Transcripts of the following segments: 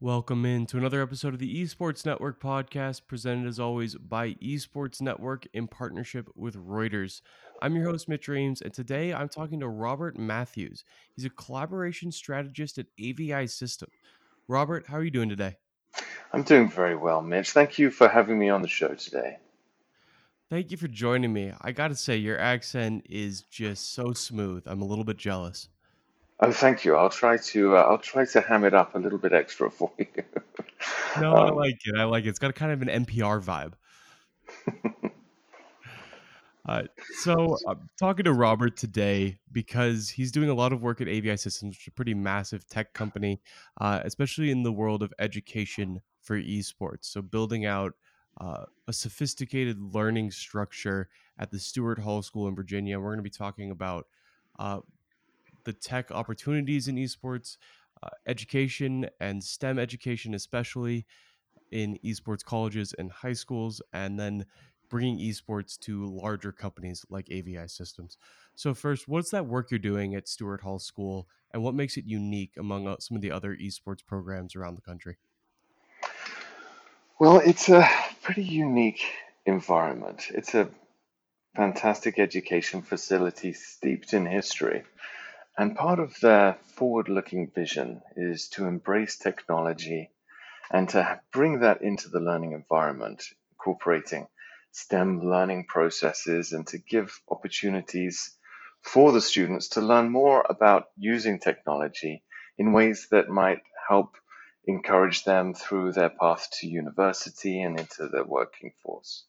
Welcome in to another episode of the Esports Network podcast, presented as always by Esports Network in partnership with Reuters. I'm your host, Mitch Reames, and today I'm talking to Robert Matthews. He's a collaboration strategist at AVI System. Robert, how are you doing today? I'm doing very well, Mitch. Thank you for having me on the show today. Thank you for joining me. I got to say, your accent is just so smooth. I'm a little bit jealous. Oh, thank you. I'll try to uh, I'll try to ham it up a little bit extra for you. No, I like it. I like it. It's got kind of an NPR vibe. Uh, so I'm talking to Robert today because he's doing a lot of work at AVI Systems, which is a pretty massive tech company, uh, especially in the world of education for esports. So building out uh, a sophisticated learning structure at the Stuart Hall School in Virginia. We're going to be talking about uh, the tech opportunities in esports, uh, education and STEM education, especially in esports colleges and high schools, and then bringing esports to larger companies like AVI Systems. So, first, what's that work you're doing at Stuart Hall School, and what makes it unique among uh, some of the other esports programs around the country? Well, it's a pretty unique environment. It's a fantastic education facility steeped in history. And part of their forward looking vision is to embrace technology and to bring that into the learning environment, incorporating STEM learning processes and to give opportunities for the students to learn more about using technology in ways that might help encourage them through their path to university and into the working force.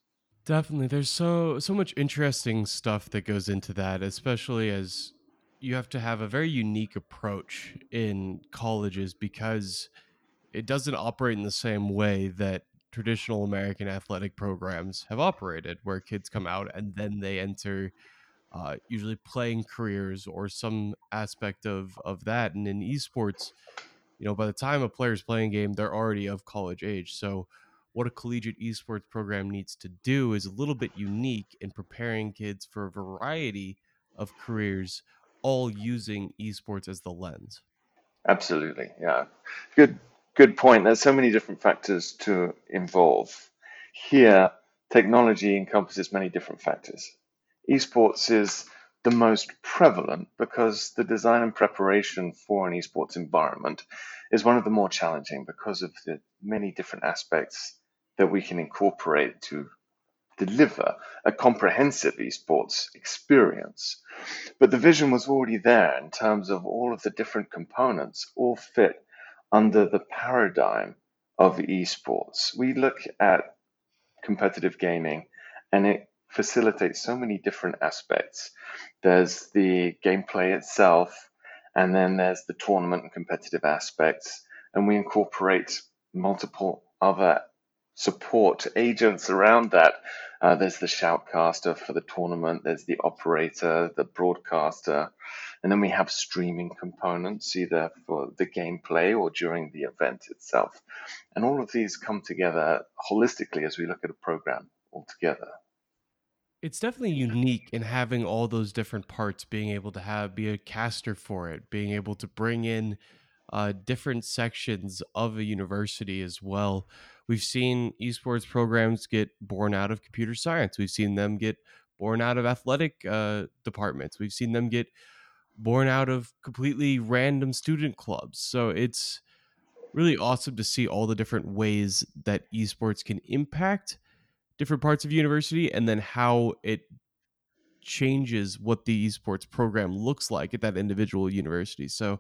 Definitely. There's so so much interesting stuff that goes into that, especially as you have to have a very unique approach in colleges because it doesn't operate in the same way that traditional American athletic programs have operated, where kids come out and then they enter uh, usually playing careers or some aspect of of that. And in esports, you know, by the time a player's playing game, they're already of college age. So what a collegiate esports program needs to do is a little bit unique in preparing kids for a variety of careers all using esports as the lens. Absolutely, yeah. Good, good point. There's so many different factors to involve. Here, technology encompasses many different factors. Esports is the most prevalent because the design and preparation for an esports environment is one of the more challenging because of the many different aspects that we can incorporate to deliver a comprehensive esports experience. But the vision was already there in terms of all of the different components, all fit under the paradigm of esports. We look at competitive gaming and it facilitates so many different aspects. There's the gameplay itself, and then there's the tournament and competitive aspects, and we incorporate multiple other support agents around that. Uh, there's the shoutcaster for the tournament, there's the operator, the broadcaster, and then we have streaming components either for the gameplay or during the event itself. And all of these come together holistically as we look at a program altogether. It's definitely unique in having all those different parts, being able to have be a caster for it, being able to bring in uh, different sections of a university as well. We've seen esports programs get born out of computer science. We've seen them get born out of athletic uh, departments. We've seen them get born out of completely random student clubs. So it's really awesome to see all the different ways that esports can impact different parts of university and then how it changes what the esports program looks like at that individual university. So,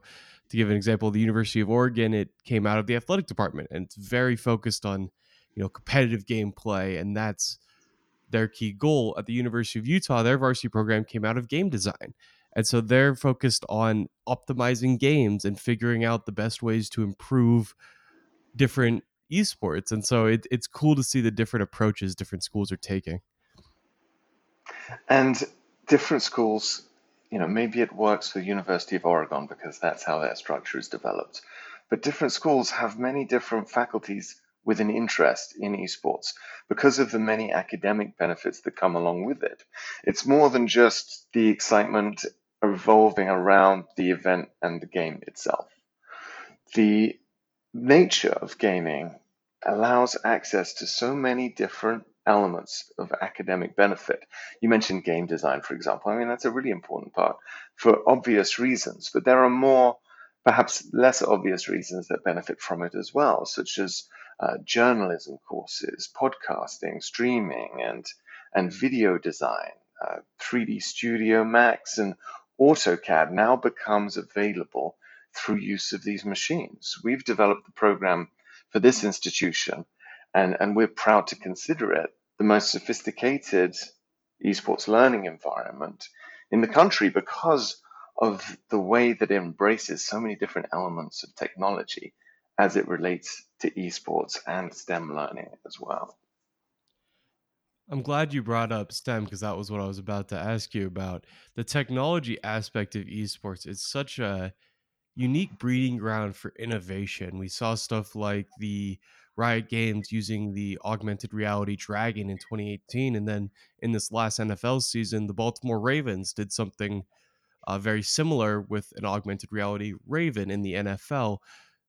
to give an example, the University of Oregon, it came out of the athletic department and it's very focused on, you know, competitive gameplay and that's their key goal. At the University of Utah, their varsity program came out of game design. And so they're focused on optimizing games and figuring out the best ways to improve different esports. And so it, it's cool to see the different approaches different schools are taking. And different schools, you know, maybe it works for the University of Oregon because that's how their structure is developed. But different schools have many different faculties with an interest in esports because of the many academic benefits that come along with it. It's more than just the excitement revolving around the event and the game itself. The nature of gaming allows access to so many different elements of academic benefit. You mentioned game design, for example. I mean, that's a really important part for obvious reasons, but there are more, perhaps less obvious reasons that benefit from it as well, such as uh, journalism courses, podcasting, streaming, and and video design. Uh, 3D Studio Max and AutoCAD now becomes available through use of these machines. We've developed the program for this institution, and, and we're proud to consider it the most sophisticated esports learning environment in the country because of the way that it embraces so many different elements of technology as it relates to esports and STEM learning as well. I'm glad you brought up STEM because that was what I was about to ask you about. The technology aspect of esports is such a unique breeding ground for innovation. We saw stuff like the Riot Games using the augmented reality Dragon in 2018. And then in this last NFL season, the Baltimore Ravens did something uh, very similar with an augmented reality Raven in the NFL.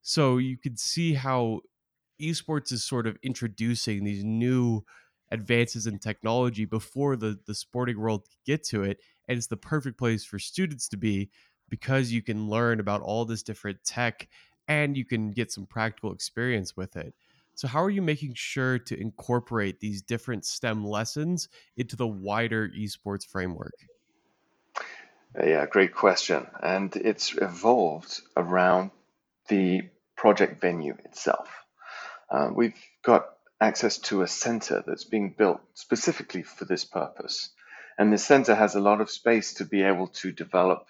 So you could see how esports is sort of introducing these new advances in technology before the the sporting world get to it and it's the perfect place for students to be because you can learn about all this different tech and you can get some practical experience with it so how are you making sure to incorporate these different stem lessons into the wider esports framework yeah great question and it's evolved around the project venue itself uh, we've got access to a center that's being built specifically for this purpose. And this center has a lot of space to be able to develop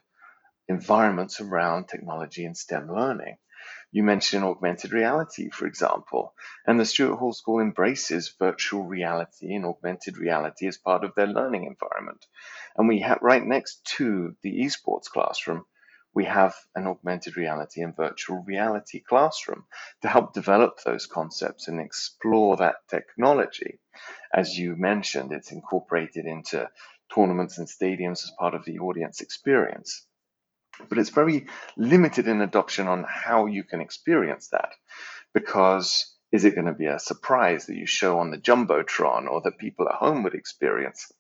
environments around technology and STEM learning. You mentioned augmented reality, for example, and the Stuart Hall School embraces virtual reality and augmented reality as part of their learning environment. And we have right next to the esports classroom, we have an augmented reality and virtual reality classroom to help develop those concepts and explore that technology. As you mentioned, it's incorporated into tournaments and stadiums as part of the audience experience. But it's very limited in adoption on how you can experience that because is it going to be a surprise that you show on the Jumbotron or that people at home would experience?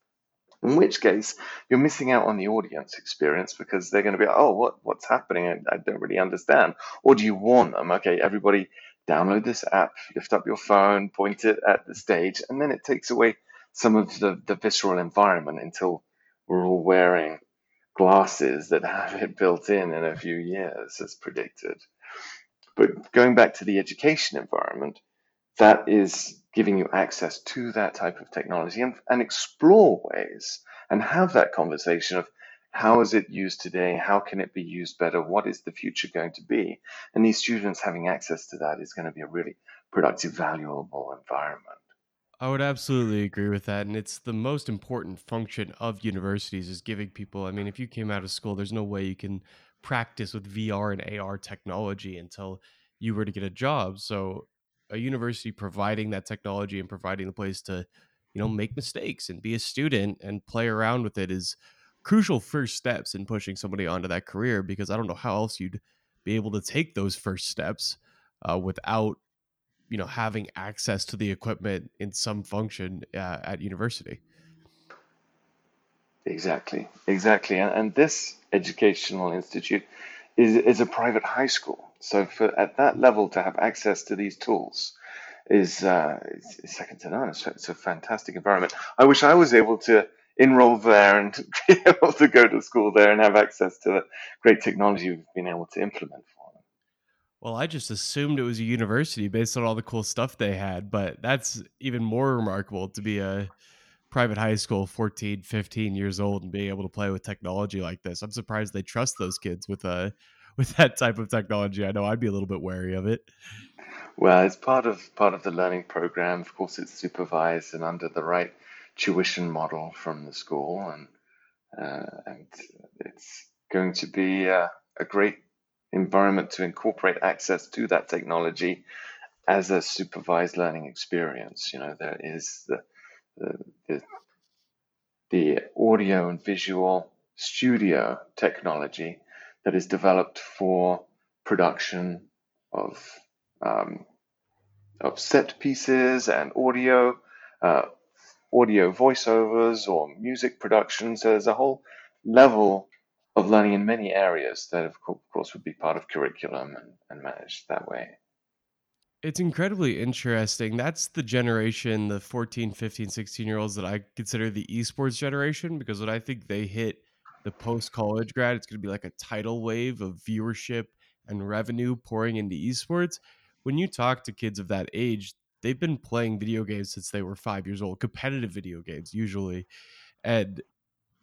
In which case, you're missing out on the audience experience because they're going to be, oh, what what's happening? I, I don't really understand. Or do you want them? Okay, everybody, download this app, lift up your phone, point it at the stage, and then it takes away some of the, the visceral environment until we're all wearing glasses that have it built in in a few years, as predicted. But going back to the education environment, that is giving you access to that type of technology and, and explore ways and have that conversation of how is it used today? How can it be used better? What is the future going to be? And these students having access to that is going to be a really productive, valuable environment. I would absolutely agree with that. And it's the most important function of universities is giving people, I mean, if you came out of school, there's no way you can practice with VR and AR technology until you were to get a job. So a university providing that technology and providing the place to you know make mistakes and be a student and play around with it is crucial first steps in pushing somebody onto that career because i don't know how else you'd be able to take those first steps uh, without you know having access to the equipment in some function uh, at university exactly exactly and, and this educational institute is, is a private high school so for at that level to have access to these tools is, uh, second to none. It's, it's, a fantastic environment. I wish I was able to enroll there and be able to go to school there and have access to the great technology we've been able to implement. Well, I just assumed it was a university based on all the cool stuff they had, but that's even more remarkable to be a private high school 14 15 years old and being able to play with technology like this i'm surprised they trust those kids with a uh, with that type of technology. I know I'd be a little bit wary of it. Well, it's part of part of the learning program. Of course, it's supervised and under the right tuition model from the school, and uh, and it's going to be a, a great environment to incorporate access to that technology as a supervised learning experience. You know, there is the the, the, the audio and visual studio technology that is developed for production of um, of set pieces and audio, uh, audio voiceovers or music production. So there's a whole level of learning in many areas that, of course, would be part of curriculum and, and managed that way. It's incredibly interesting. That's the generation, the 14, 15, 16 year olds that I consider the esports generation because when I think they hit the post college grad, it's going to be like a tidal wave of viewership and revenue pouring into esports. When you talk to kids of that age, they've been playing video games since they were five years old, competitive video games usually. And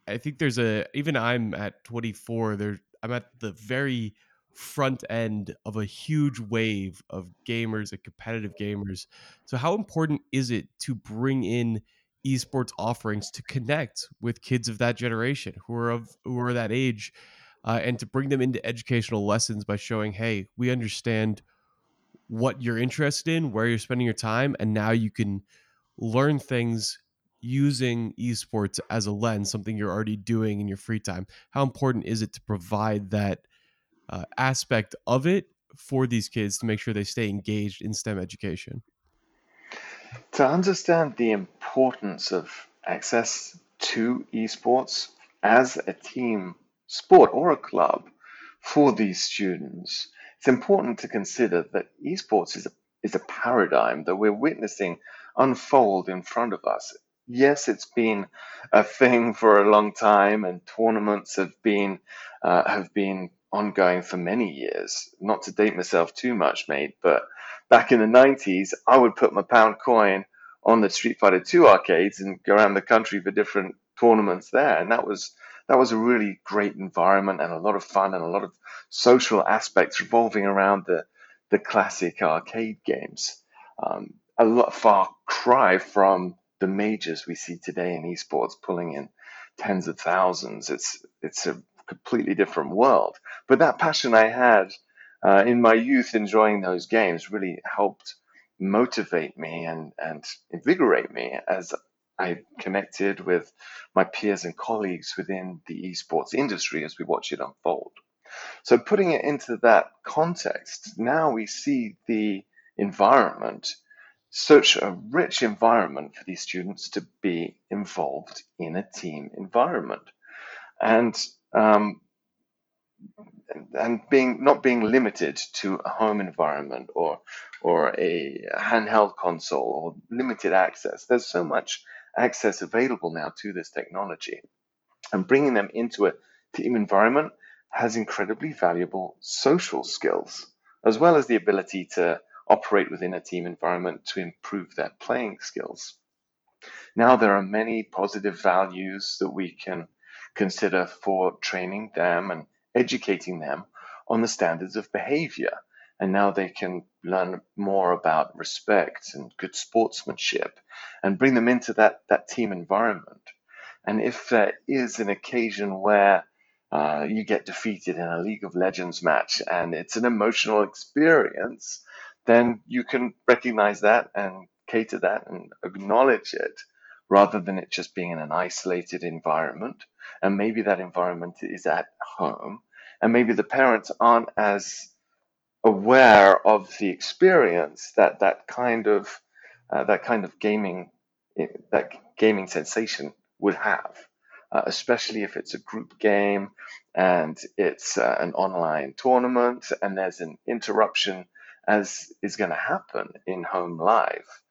I think there's a, even I'm at 24, there, I'm at the very front end of a huge wave of gamers and competitive gamers. So, how important is it to bring in esports offerings to connect with kids of that generation who are of who are that age, uh, and to bring them into educational lessons by showing, hey, we understand what you're interested in, where you're spending your time, and now you can learn things using esports as a lens, something you're already doing in your free time. How important is it to provide that? uh, aspect of it for these kids to make sure they stay engaged in STEM education? To understand the importance of access to esports as a team sport or a club for these students, it's important to consider that esports is a, is a paradigm that we're witnessing unfold in front of us. Yes, it's been a thing for a long time, and tournaments have been uh, have been ongoing for many years. Not to date myself too much, mate, but back in the 90s, I would put my pound coin on the Street Fighter 2 arcades and go around the country for different tournaments there. And that was that was a really great environment and a lot of fun and a lot of social aspects revolving around the the classic arcade games. Um, a lot far cry from the majors we see today in esports pulling in tens of thousands. It's it's a completely different world. But that passion I had uh, in my youth, enjoying those games, really helped motivate me and, and invigorate me as I connected with my peers and colleagues within the esports industry as we watch it unfold. So, putting it into that context, now we see the environment, such a rich environment for these students to be involved in a team environment. And um, and being not being limited to a home environment or or a handheld console or limited access. There's so much access available now to this technology, and bringing them into a team environment has incredibly valuable social skills as well as the ability to operate within a team environment to improve their playing skills. Now there are many positive values that we can consider for training them and educating them on the standards of behavior. And now they can learn more about respect and good sportsmanship and bring them into that, that team environment. And if there is an occasion where uh, you get defeated in a League of Legends match and it's an emotional experience, then you can recognize that and cater that and acknowledge it rather than it just being in an isolated environment. And maybe that environment is at home, and maybe the parents aren't as aware of the experience that that kind of uh, that kind of gaming that gaming sensation would have, uh, especially if it's a group game and it's uh, an online tournament and there's an interruption as is going to happen in home life,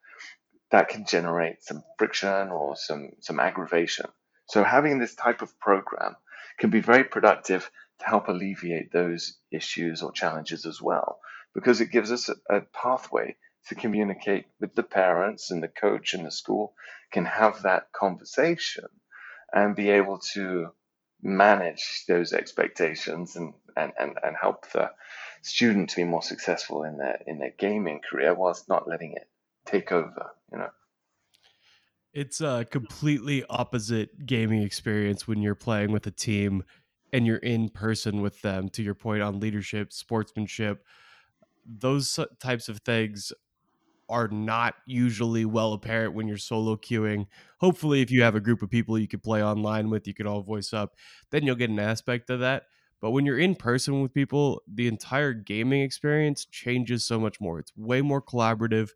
that can generate some friction or some, some aggravation. So having this type of program can be very productive to help alleviate those issues or challenges as well, because it gives us a, a pathway to communicate with the parents and the coach and the school can have that conversation and be able to manage those expectations and, and, and, and help the student to be more successful in their in their gaming career whilst not letting it take over, you know. It's a completely opposite gaming experience when you're playing with a team and you're in person with them to your point on leadership, sportsmanship. Those types of things are not usually well apparent when you're solo queuing. Hopefully, if you have a group of people you can play online with, you can all voice up, then you'll get an aspect of that. But when you're in person with people, the entire gaming experience changes so much more. It's way more collaborative.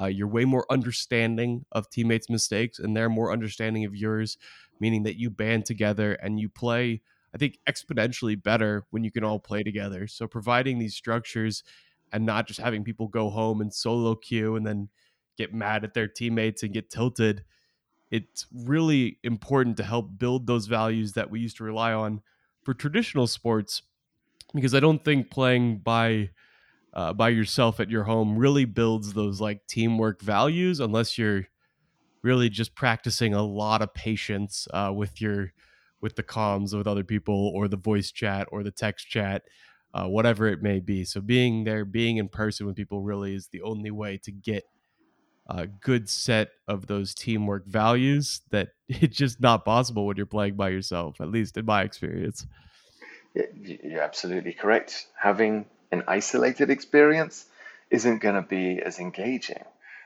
Uh, you're way more understanding of teammates' mistakes, and they're more understanding of yours, meaning that you band together and you play, I think, exponentially better when you can all play together. So, providing these structures and not just having people go home and solo queue and then get mad at their teammates and get tilted. It's really important to help build those values that we used to rely on for traditional sports because I don't think playing by uh, by yourself at your home really builds those like teamwork values unless you're really just practicing a lot of patience uh, with your with the comms with other people or the voice chat or the text chat uh, whatever it may be. So being there being in person with people really is the only way to get a good set of those teamwork values that it's just not possible when you're playing by yourself at least in my experience you're absolutely correct having an isolated experience isn't going to be as engaging.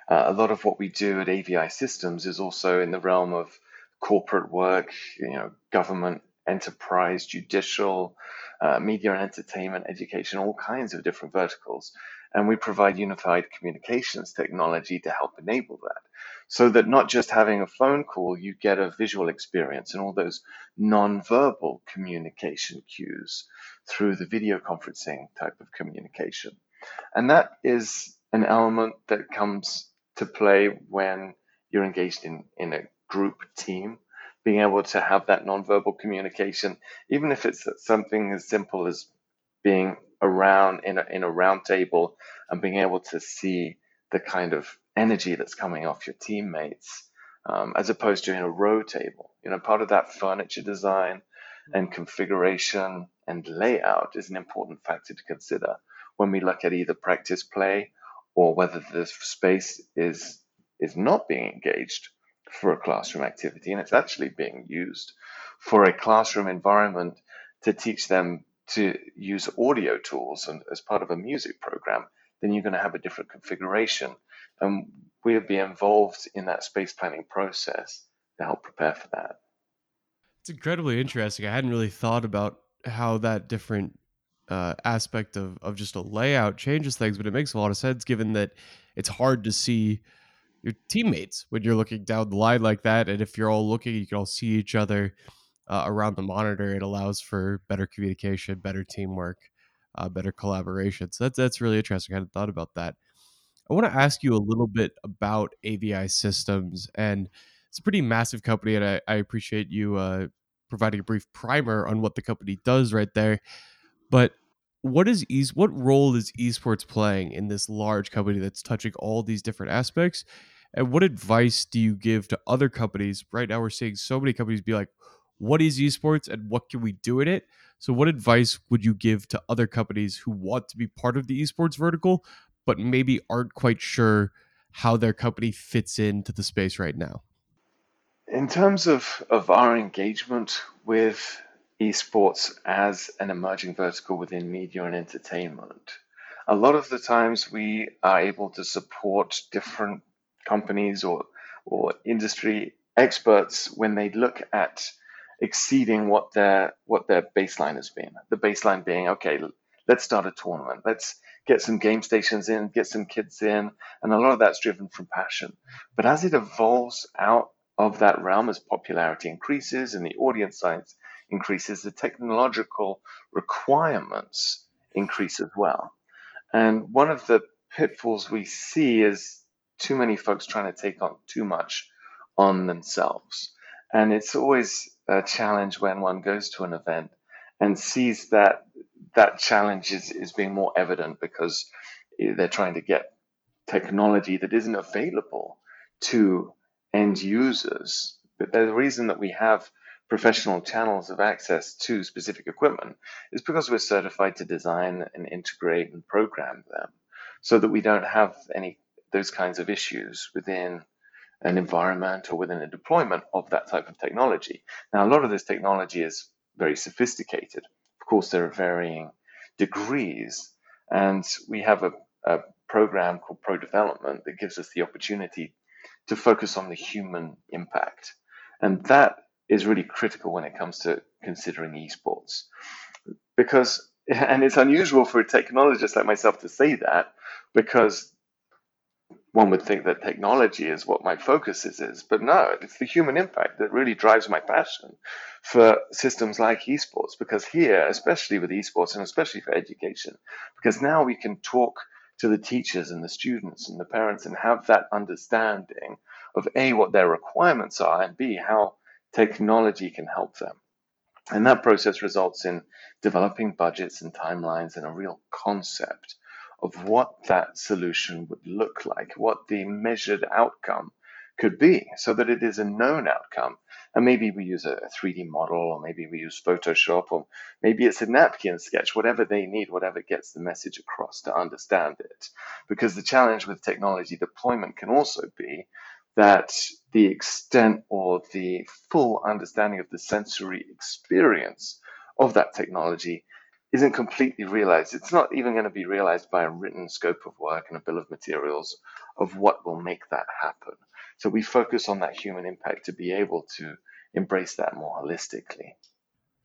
Uh, a lot of what we do at AVI Systems is also in the realm of corporate work, you know, government, enterprise, judicial, uh, media and entertainment, education, all kinds of different verticals. And we provide unified communications technology to help enable that. So that not just having a phone call, you get a visual experience and all those non-verbal communication cues through the video conferencing type of communication. And that is an element that comes to play when you're engaged in, in a group team, being able to have that nonverbal communication, even if it's something as simple as being around in a, in a round table and being able to see the kind of energy that's coming off your teammates, um, as opposed to in a row table. You know, part of that furniture design and configuration and layout is an important factor to consider when we look at either practice play or whether the space is is not being engaged for a classroom activity and it's actually being used for a classroom environment to teach them to use audio tools and as part of a music program then you're going to have a different configuration. And we'll be involved in that space planning process to help prepare for that. It's incredibly interesting. I hadn't really thought about how that different uh, aspect of of just a layout changes things, but it makes a lot of sense given that it's hard to see your teammates when you're looking down the line like that, and if you're all looking, you can all see each other uh, around the monitor. It allows for better communication, better teamwork, uh, better collaboration. So that's that's really interesting. I hadn't thought about that. I want to ask you a little bit about AVI Systems, and it's a pretty massive company, and I, I appreciate you uh, providing a brief primer on what the company does right there. But what is e what role is esports playing in this large company that's touching all these different aspects? And what advice do you give to other companies? Right now, we're seeing so many companies be like, "What is esports, and what can we do in it?" So, what advice would you give to other companies who want to be part of the esports vertical, but maybe aren't quite sure how their company fits into the space right now? In terms of, of our engagement with esports as an emerging vertical within media and entertainment, a lot of the times we are able to support different companies or, or industry experts when they look at exceeding what their what their baseline has been. The baseline being, okay, let's start a tournament. Let's get some game stations in, get some kids in, and a lot of that's driven from passion. But as it evolves out of that realm as popularity increases and the audience size increases, the technological requirements increase as well. And one of the pitfalls we see is too many folks trying to take on too much on themselves. And it's always a challenge when one goes to an event and sees that that challenge is, is being more evident because they're trying to get technology that isn't available to end users. But the reason that we have professional channels of access to specific equipment is because we're certified to design and integrate and program them so that we don't have any those kinds of issues within an environment or within a deployment of that type of technology. Now, a lot of this technology is very sophisticated. Of course, there are varying degrees, and we have a, a program called Pro Development that gives us the opportunity to focus on the human impact. And that is really critical when it comes to considering esports. because and it's unusual for a technologist like myself to say that because one would think that technology is what my focus is, is, but no, it's the human impact that really drives my passion for systems like esports. Because here, especially with esports and especially for education, because now we can talk to the teachers and the students and the parents and have that understanding of A, what their requirements are, and B, how technology can help them. And that process results in developing budgets and timelines and a real concept of what that solution would look like, what the measured outcome could be, so that it is a known outcome. And maybe we use a 3D model, or maybe we use Photoshop, or maybe it's a napkin sketch, whatever they need, whatever gets the message across to understand it. Because the challenge with technology deployment can also be that the extent or the full understanding of the sensory experience of that technology isn't completely realized. It's not even going to be realized by a written scope of work and a bill of materials of what will make that happen. So we focus on that human impact to be able to embrace that more holistically.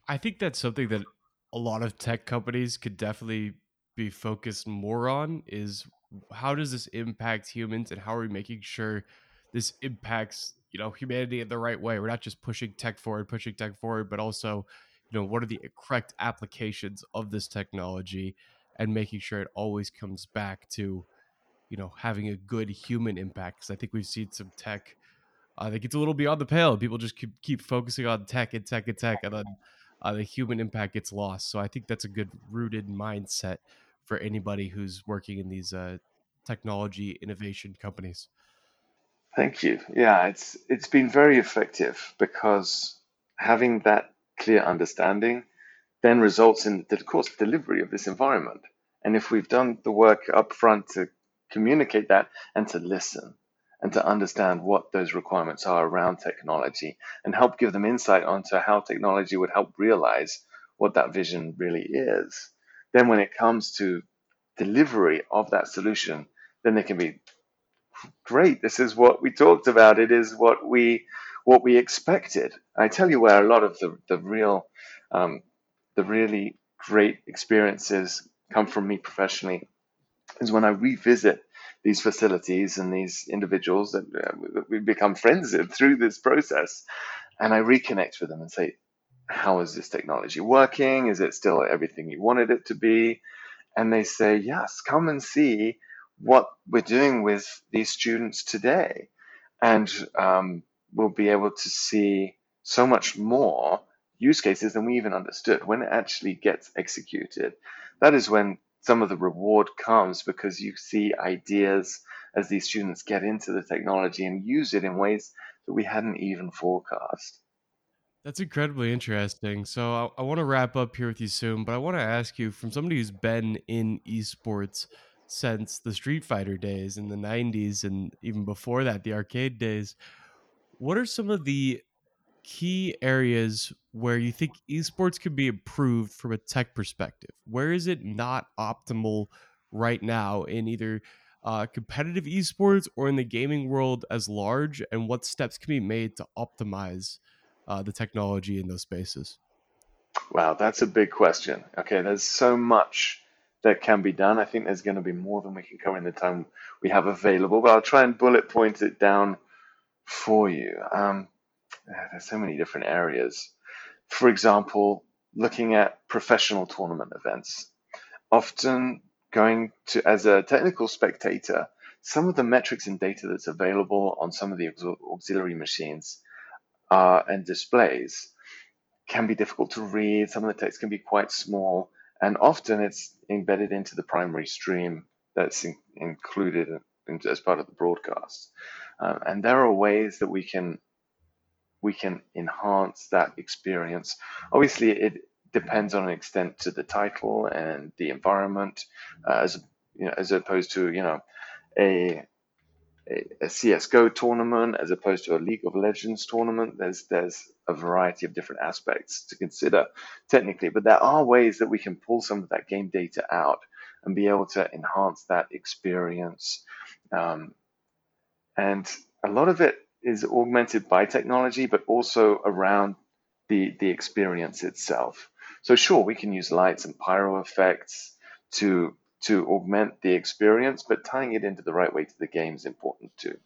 I think that's something that a lot of tech companies could definitely be focused more on is how does this impact humans and how are we making sure this impacts you know humanity in the right way. We're not just pushing tech forward, pushing tech forward, but also you know what are the correct applications of this technology and making sure it always comes back to you know having a good human impact. Because I think we've seen some tech. I think it's a little beyond the pale. People just keep, keep focusing on tech and tech and tech, and then uh, the human impact gets lost. So I think that's a good rooted mindset for anybody who's working in these uh, technology innovation companies. Thank you. Yeah, it's it's been very effective because having that clear understanding then results in the course delivery of this environment. And if we've done the work up front to communicate that and to listen and to understand what those requirements are around technology and help give them insight onto how technology would help realize what that vision really is, then when it comes to delivery of that solution, then they can be great. This is what we talked about. It is what we what we expected. I tell you where a lot of the the real um, the really great experiences come from me professionally is when I revisit these facilities and these individuals that uh, we become friends through this process, and I reconnect with them and say, "How is this technology working? Is it still everything you wanted it to be?" And they say, "Yes, come and see." what we're doing with these students today. And um, we'll be able to see so much more use cases than we even understood when it actually gets executed. That is when some of the reward comes because you see ideas as these students get into the technology and use it in ways that we hadn't even forecast. That's incredibly interesting. So I, I want to wrap up here with you soon, but I want to ask you from somebody who's been in esports since the Street Fighter days in the 90s and even before that, the arcade days. What are some of the key areas where you think esports could be improved from a tech perspective? Where is it not optimal right now in either uh, competitive esports or in the gaming world as large? And what steps can be made to optimize uh, the technology in those spaces? Wow, that's a big question. Okay, there's so much that can be done. I think there's going to be more than we can cover in the time we have available, but I'll try and bullet point it down for you. Um, there's so many different areas. For example, looking at professional tournament events. Often going to, as a technical spectator, some of the metrics and data that's available on some of the auxiliary machines uh, and displays can be difficult to read. Some of the text can be quite small and often it's embedded into the primary stream that's in, included in, as part of the broadcast. Um, and there are ways that we can we can enhance that experience. Obviously, it depends on an extent to the title and the environment, uh, as you know, as opposed to you know a a, a CS:GO tournament as opposed to a League of Legends tournament. There's there's a variety of different aspects to consider technically, but there are ways that we can pull some of that game data out and be able to enhance that experience. Um, and a lot of it is augmented by technology, but also around the the experience itself. So sure, we can use lights and pyro effects to to augment the experience, but tying it into the right way to the game is important too.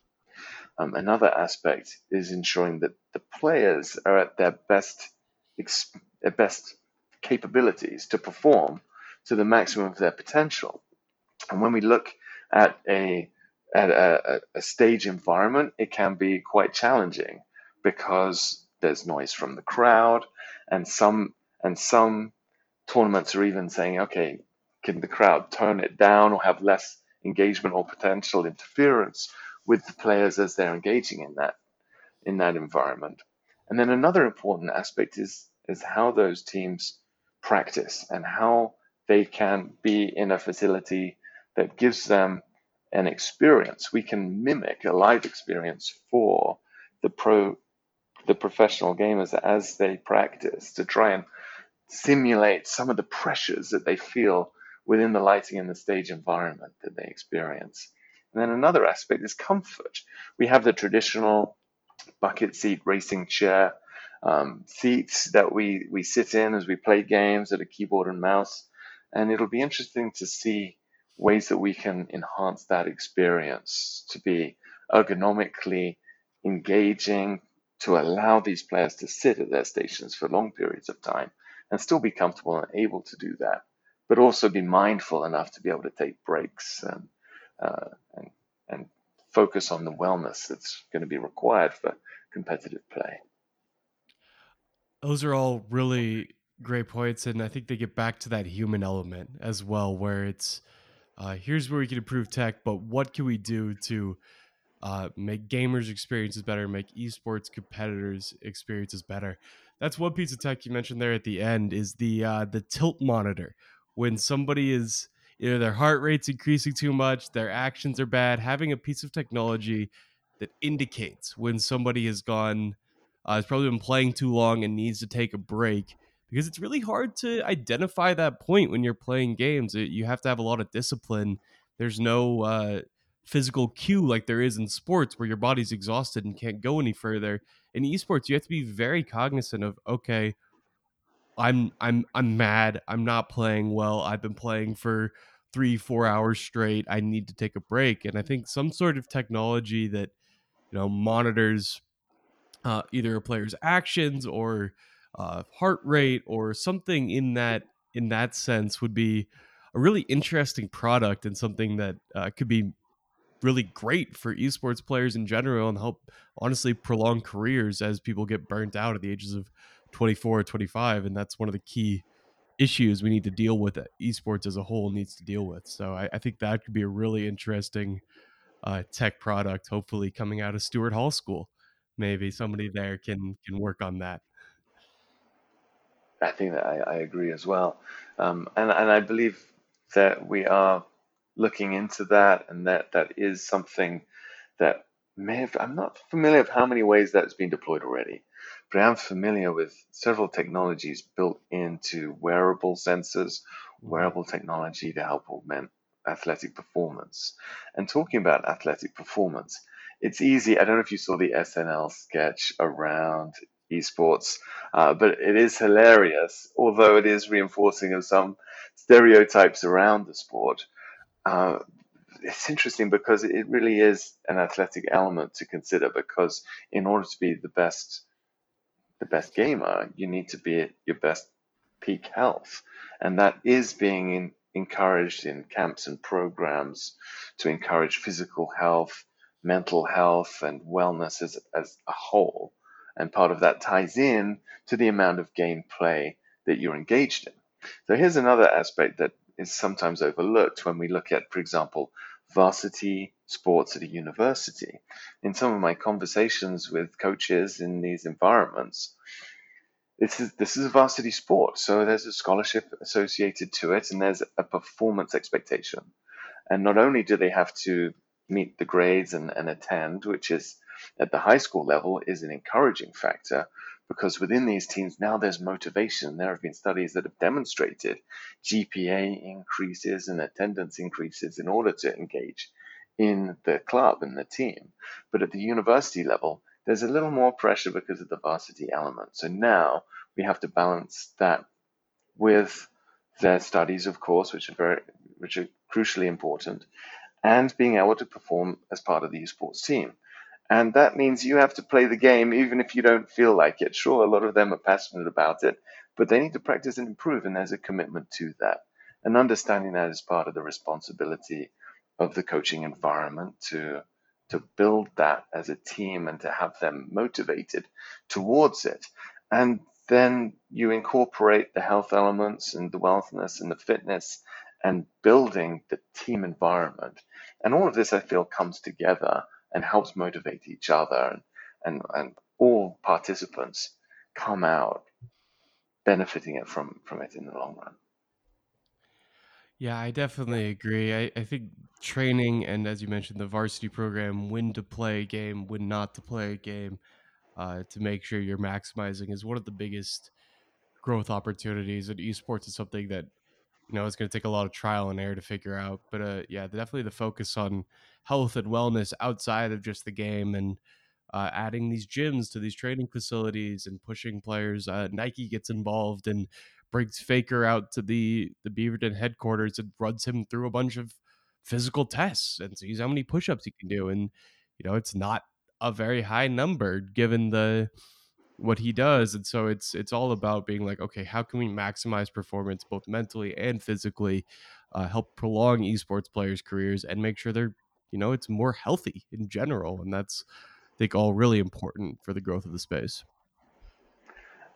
Um, another aspect is ensuring that the players are at their best their best capabilities to perform to the maximum of their potential. And when we look at a at a, a stage environment, it can be quite challenging because there's noise from the crowd, and some and some tournaments are even saying, okay, can the crowd tone it down or have less engagement or potential interference with the players as they're engaging in that in that environment. And then another important aspect is is how those teams practice and how they can be in a facility that gives them an experience. We can mimic a live experience for the pro the professional gamers as they practice to try and simulate some of the pressures that they feel within the lighting and the stage environment that they experience. And then another aspect is comfort. We have the traditional bucket seat racing chair um, seats that we, we sit in as we play games at a keyboard and mouse. And it'll be interesting to see ways that we can enhance that experience to be ergonomically engaging, to allow these players to sit at their stations for long periods of time and still be comfortable and able to do that, but also be mindful enough to be able to take breaks and, uh, and, and focus on the wellness that's going to be required for competitive play. Those are all really great points, and I think they get back to that human element as well, where it's uh, here's where we can improve tech, but what can we do to uh, make gamers' experiences better, make esports competitors' experiences better? That's one piece of tech you mentioned there at the end is the uh, the tilt monitor. When somebody is either their heart rate's increasing too much, their actions are bad, having a piece of technology that indicates when somebody has gone uh, has probably been playing too long and needs to take a break because it's really hard to identify that point when you're playing games. It, you have to have a lot of discipline. There's no uh, physical cue like there is in sports where your body's exhausted and can't go any further. In esports, you have to be very cognizant of okay, I'm I'm I'm mad. I'm not playing well. I've been playing for three four hours straight. I need to take a break. And I think some sort of technology that you know monitors uh, either a player's actions or uh, heart rate or something in that in that sense would be a really interesting product and something that uh, could be really great for esports players in general and help honestly prolong careers as people get burnt out at the ages of 24 or 25 and that's one of the key issues we need to deal with that esports as a whole needs to deal with. So i, I think that could be a really interesting uh, tech product hopefully coming out of stuart hall school. Maybe somebody there can can work on that I think that I, I agree as well, um, and and I believe that we are looking into that, and that that is something that may have. I'm not familiar with how many ways that has been deployed already, but I am familiar with several technologies built into wearable sensors, wearable technology to help augment athletic performance. And talking about athletic performance, it's easy. I don't know if you saw the SNL sketch around esports, uh, but it is hilarious, although it is reinforcing of some stereotypes around the sport. Uh, it's interesting because it really is an athletic element to consider because in order to be the best the best gamer you need to be at your best peak health. And that is being in, encouraged in camps and programs to encourage physical health mental health and wellness as, as a whole and part of that ties in to the amount of gameplay that you're engaged in. So here's another aspect that is sometimes overlooked when we look at, for example, varsity sports at a university. In some of my conversations with coaches in these environments, this is this is a varsity sport, so there's a scholarship associated to it, and there's a performance expectation. And not only do they have to meet the grades and, and attend, which is at the high school level is an encouraging factor because within these teams now there's motivation. There have been studies that have demonstrated GPA increases and attendance increases in order to engage in the club and the team. But at the university level, there's a little more pressure because of the varsity element. So now we have to balance that with their studies, of course, which are very, which are crucially important, and being able to perform as part of the esports team. And that means you have to play the game even if you don't feel like it. Sure, a lot of them are passionate about it, but they need to practice and improve, and there's a commitment to that. And understanding that is part of the responsibility of the coaching environment to to build that as a team and to have them motivated towards it. And then you incorporate the health elements and the wellness and the fitness and building the team environment. And all of this, I feel, comes together and helps motivate each other. And, and, and all participants come out benefiting it from, from it in the long run. Yeah, I definitely agree. I, I think training and, as you mentioned, the varsity program, when to play a game, when not to play a game, uh, to make sure you're maximizing is one of the biggest growth opportunities. And esports is something that you know it's going to take a lot of trial and error to figure out. But uh, yeah, definitely the focus on health and wellness outside of just the game and uh, adding these gyms to these training facilities and pushing players. Uh, Nike gets involved and brings Faker out to the the Beaverton headquarters and runs him through a bunch of physical tests and sees how many push-ups he can do. And you know, it's not a very high number given the what he does and so it's it's all about being like okay how can we maximize performance both mentally and physically uh, help prolong esports players careers and make sure they're you know it's more healthy in general? And that's i think all really important for the growth of the space.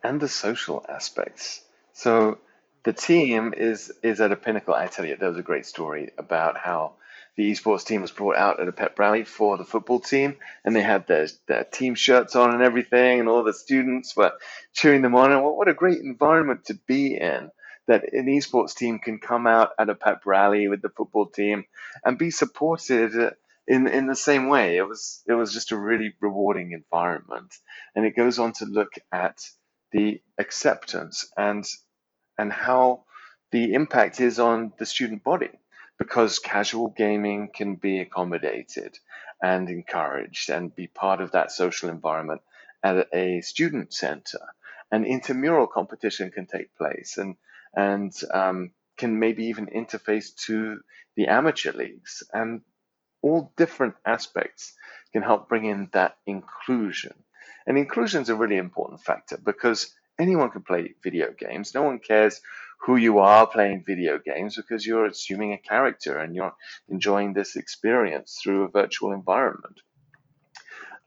And the social aspects. So the team is is at a pinnacle. I tell you, there was a great story about how the esports team was brought out at a pep rally for the football team, and they had their their team shirts on and everything, and all the students were cheering them on. And what, what a great environment to be in! That an esports team can come out at a pep rally with the football team and be supported in in the same way. It was it was just a really rewarding environment, and it goes on to look at the acceptance and and how the impact is on the student body because casual gaming can be accommodated and encouraged and be part of that social environment at a student center. And intramural competition can take place and and um, can maybe even interface to the amateur leagues and all different aspects can help bring in that inclusion. And inclusion is a really important factor because anyone can play video games. No one cares who you are playing video games because you're assuming a character and you're enjoying this experience through a virtual environment.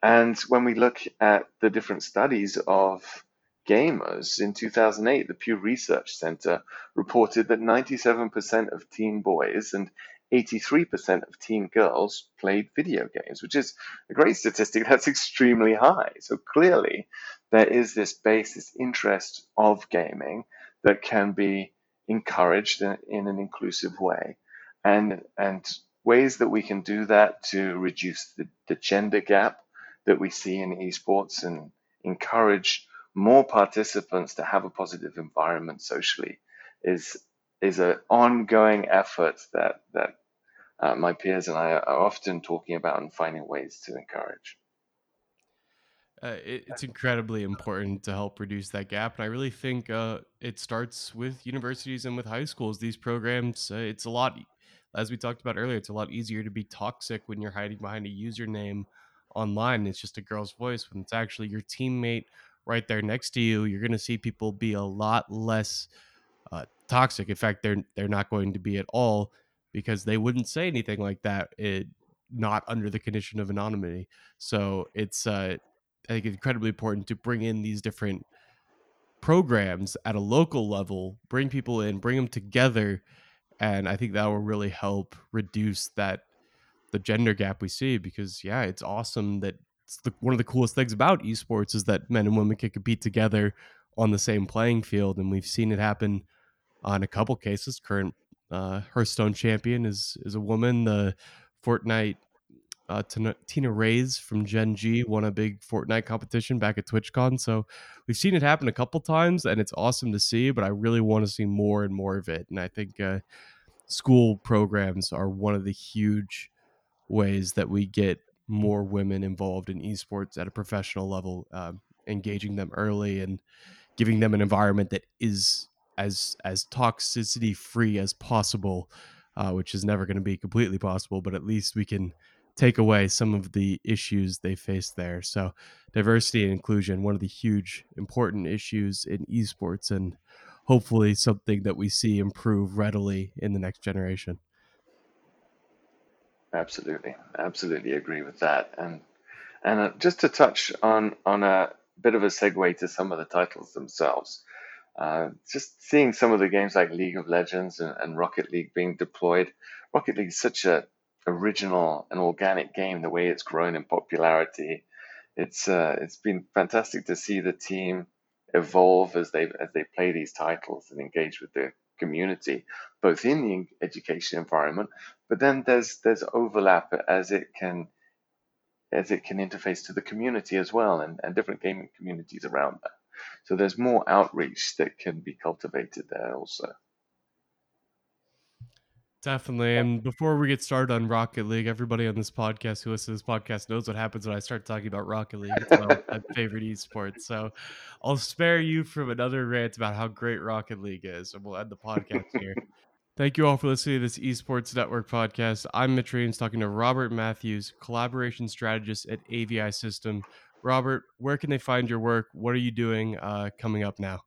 And when we look at the different studies of gamers, in 2008, the Pew Research Center reported that 97% of teen boys and 83% of teen girls played video games, which is a great statistic. That's extremely high. So clearly, there is this base, interest of gaming that can be encouraged in, in an inclusive way. And, and ways that we can do that to reduce the, the gender gap that we see in esports and encourage more participants to have a positive environment socially is is an ongoing effort that that uh, my peers and I are often talking about and finding ways to encourage. Uh, it, it's incredibly important to help reduce that gap, and I really think uh, it starts with universities and with high schools. These programs, uh, it's a lot, as we talked about earlier, it's a lot easier to be toxic when you're hiding behind a username online. It's just a girl's voice when it's actually your teammate right there next to you. You're going to see people be a lot less uh, toxic. In fact, they're they're not going to be at all because they wouldn't say anything like that it not under the condition of anonymity. So it's uh i think incredibly important to bring in these different programs at a local level bring people in bring them together and i think that will really help reduce that the gender gap we see because yeah it's awesome that it's the, one of the coolest things about esports is that men and women can compete together on the same playing field and we've seen it happen on a couple cases current uh, Hearthstone champion is is a woman. The Fortnite uh, Tina, Rays from Gen G won a big Fortnite competition back at TwitchCon. So we've seen it happen a couple times, and it's awesome to see. But I really want to see more and more of it. And I think uh, school programs are one of the huge ways that we get more women involved in esports at a professional level, uh, engaging them early and giving them an environment that is as as toxicity free as possible, uh, which is never going to be completely possible, but at least we can take away some of the issues they face there. So, diversity and inclusion, one of the huge important issues in esports, and hopefully something that we see improve readily in the next generation. Absolutely, absolutely agree with that. And and uh, just to touch on on a bit of a segue to some of the titles themselves. Uh, just seeing some of the games like League of Legends and, and Rocket League being deployed. Rocket League is such a original and organic game. The way it's grown in popularity, it's uh, it's been fantastic to see the team evolve as they as they play these titles and engage with the community, both in the education environment, but then there's there's overlap as it can as it can interface to the community as well and, and different gaming communities around that. So there's more outreach that can be cultivated there also. Definitely. And before we get started on Rocket League, everybody on this podcast who listens to this podcast knows what happens when I start talking about Rocket League. It's my, favorite esport. So I'll spare you from another rant about how great Rocket League is, and we'll end the podcast here. Thank you all for listening to this Esports Network podcast. I'm Mitch Reames talking to Robert Mathews, collaboration strategist at AVI System. Robert, where can they find your work? What are you doing uh, coming up now?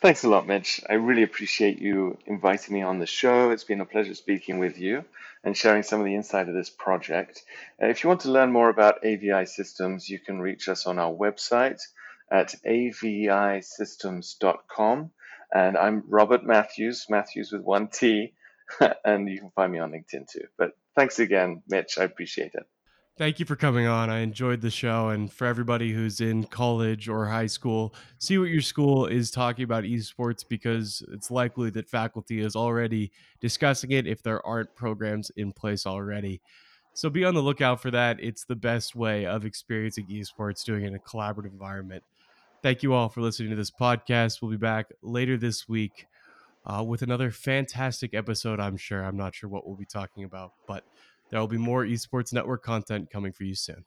Thanks a lot, Mitch. I really appreciate you inviting me on the show. It's been a pleasure speaking with you and sharing some of the insight of this project. Uh, if you want to learn more about AVI Systems, you can reach us on our website at avisystems.com. And I'm Robert Mathews, Mathews with one T, and you can find me on LinkedIn too. But thanks again, Mitch. I appreciate it. Thank you for coming on. I enjoyed the show. And for everybody who's in college or high school, see what your school is talking about esports because it's likely that faculty is already discussing it if there aren't programs in place already. So be on the lookout for that. It's the best way of experiencing esports doing it in a collaborative environment. Thank you all for listening to this podcast. We'll be back later this week uh, with another fantastic episode, I'm sure. I'm not sure what we'll be talking about, but there will be more Esports Network content coming for you soon.